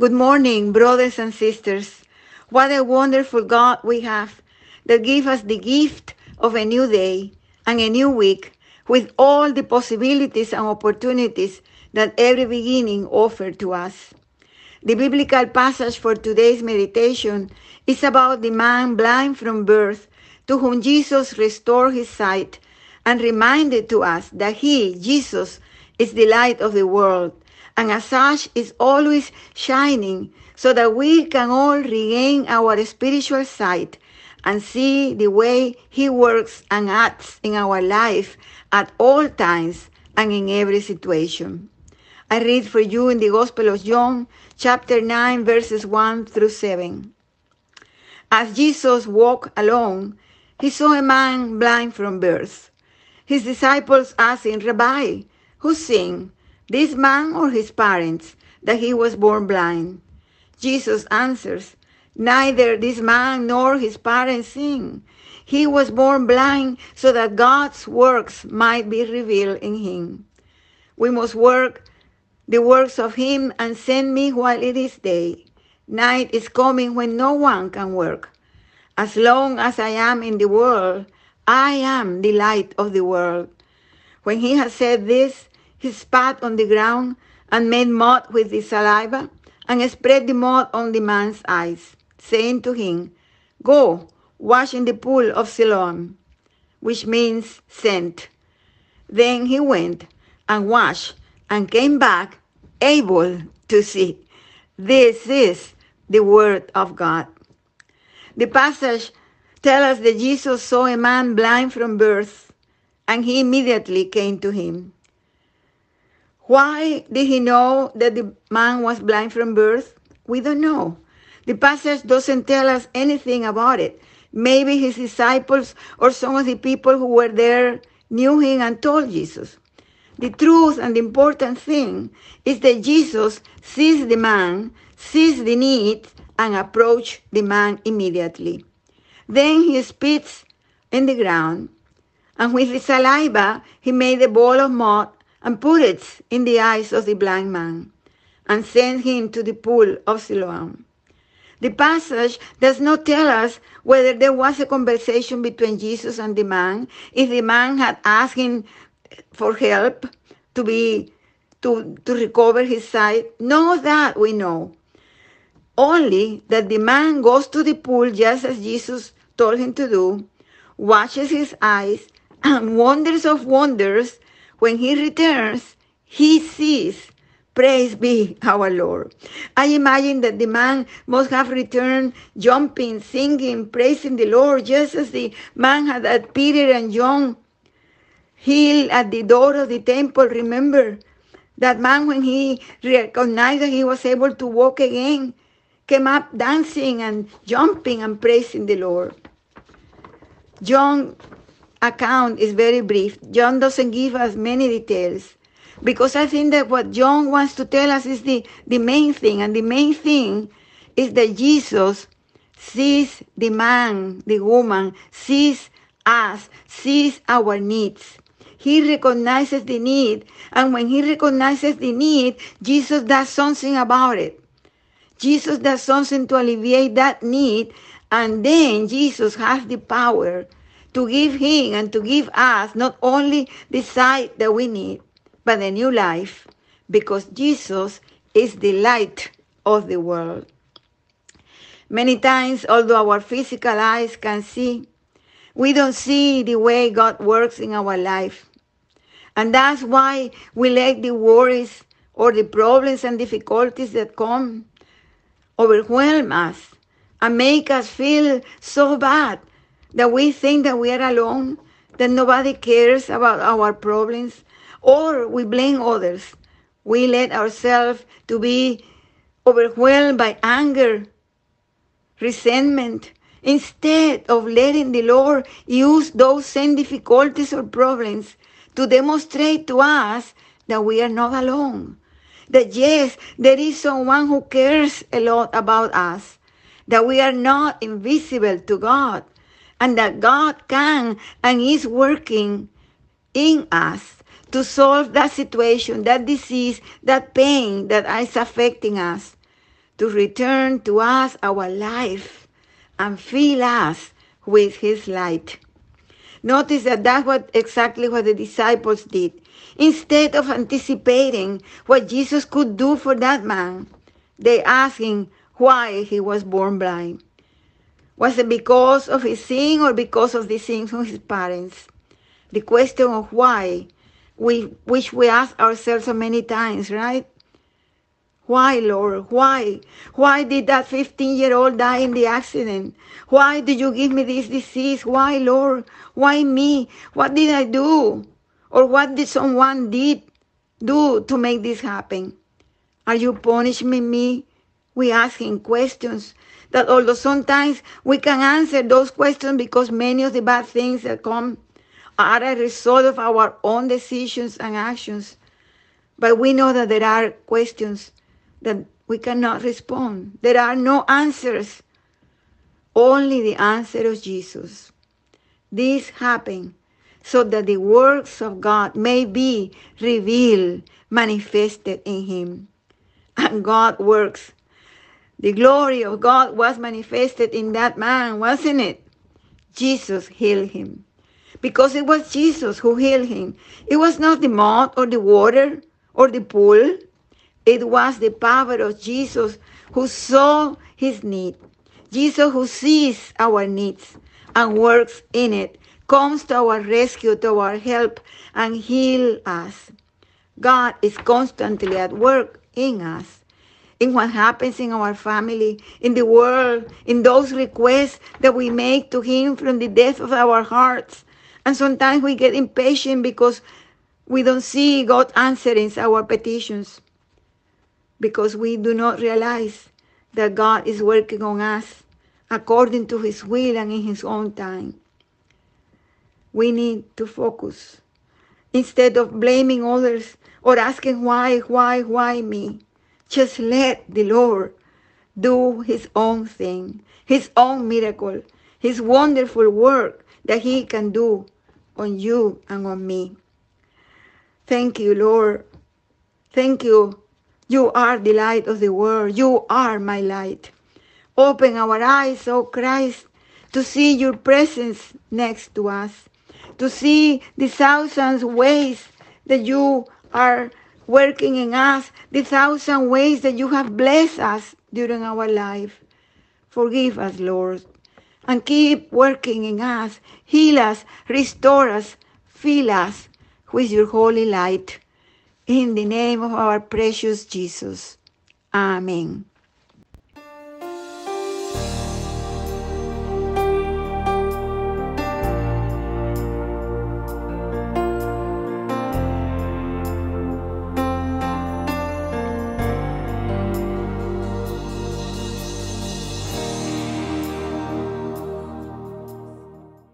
Good morning, brothers and sisters. What a wonderful God we have that gives us the gift of a new day and a new week with all the possibilities and opportunities that every beginning offered to us. The biblical passage for today's meditation is about the man blind from birth to whom Jesus restored his sight and reminded to us that he, Jesus, is the light of the world and as such is always shining so that we can all regain our spiritual sight and see the way he works and acts in our life at all times and in every situation. I read for you in the Gospel of John, chapter 9, verses 1 through 7. As Jesus walked along, he saw a man blind from birth. His disciples asked him, Rabbi, who sinned, this man or his parents, that he was born blind? Jesus answers, Neither this man nor his parents sin. He was born blind so that God's works might be revealed in him. We must work the works of him and send me while it is day. Night is coming when no one can work. As long as I am in the world, I am the light of the world. When he had said this, he spat on the ground and made mud with his saliva and spread the mud on the man's eyes, saying to him, Go, wash in the pool of Siloam, which means sent. Then he went and washed and came back able to see. This is the word of God. The passage tells us that Jesus saw a man blind from birth, and he immediately came to him. Why did he know that the man was blind from birth? We don't know. The passage doesn't tell us anything about it. Maybe his disciples or some of the people who were there knew him and told Jesus. The truth and the important thing is that Jesus sees the man, sees the need, and approach the man immediately. Then he spits in the ground, and with the saliva he made a ball of mud and put it in the eyes of the blind man, and sent him to the pool of Siloam. The passage does not tell us whether there was a conversation between Jesus and the man, if the man had asked him for help to be to, to recover his sight. None of that we know. Only that the man goes to the pool just as Jesus told him to do, washes his eyes, and wonders of wonders, when he returns, he sees. Praise be our Lord. I imagine that the man must have returned jumping, singing, praising the Lord, just as the man had at Peter and John healed at the door of the temple. Remember that man, when he recognized that he was able to walk again, came up dancing and jumping and praising the Lord. John account is very brief. John doesn't give us many details because I think that what John wants to tell us is the, the main thing. And the main thing is that Jesus sees the man, the woman, sees us, sees our needs. He recognizes the need. And when he recognizes the need, Jesus does something about it. Jesus does something to alleviate that need. And then Jesus has the power to give him and to give us not only the sight that we need, but a new life because Jesus is the light of the world. Many times, although our physical eyes can see, we don't see the way God works in our life. And that's why we let the worries or the problems and difficulties that come overwhelm us and make us feel so bad that we think that we are alone, that nobody cares about our problems, or we blame others. We let ourselves to be overwhelmed by anger, resentment, instead of letting the Lord use those same difficulties or problems to demonstrate to us that we are not alone. That yes, there is someone who cares a lot about us. That we are not invisible to God and that God can and is working in us to solve that situation, that disease, that pain that is affecting us, to return to us our life and fill us with his light. Notice that that's what exactly what the disciples did. Instead of anticipating what Jesus could do for that man, they asked him why he was born blind. Was it because of his sin or because of the sins of his parents? The question of why, we, which we ask ourselves so many times, right? Why, Lord? Why? Why did that 15 year old die in the accident? Why did you give me this disease? Why, Lord? Why me? What did I do? Or what did someone did do to make this happen? Are you punishing me? We asking questions that although sometimes we can answer those questions because many of the bad things that come are a result of our own decisions and actions. But we know that there are questions that we cannot respond. There are no answers, only the answer of Jesus. This happened so that the works of God may be revealed, manifested in him. And God works. The glory of God was manifested in that man, wasn't it? Jesus healed him. Because it was Jesus who healed him. It was not the mud or the water or the pool. It was the power of Jesus who saw his need. Jesus who sees our needs and works in it, comes to our rescue, to our help, and heal us. God is constantly at work in us, in what happens in our family, in the world, in those requests that we make to Him from the depth of our hearts. And sometimes we get impatient because we don't see God answering our petitions because we do not realize that God is working on us according to his will and in his own time. We need to focus instead of blaming others or asking why, why, why me. Just let the Lord do his own thing, his own miracle, his wonderful work that he can do on you and on me. Thank you, Lord. Thank you you are the light of the world. You are my light. Open our eyes, O oh Christ, to see your presence next to us, to see the thousands ways that you are working in us, the thousand ways that you have blessed us during our life. Forgive us, Lord, and keep working in us. Heal us, restore us, fill us with your holy light. In the name of our precious Jesus. Amen.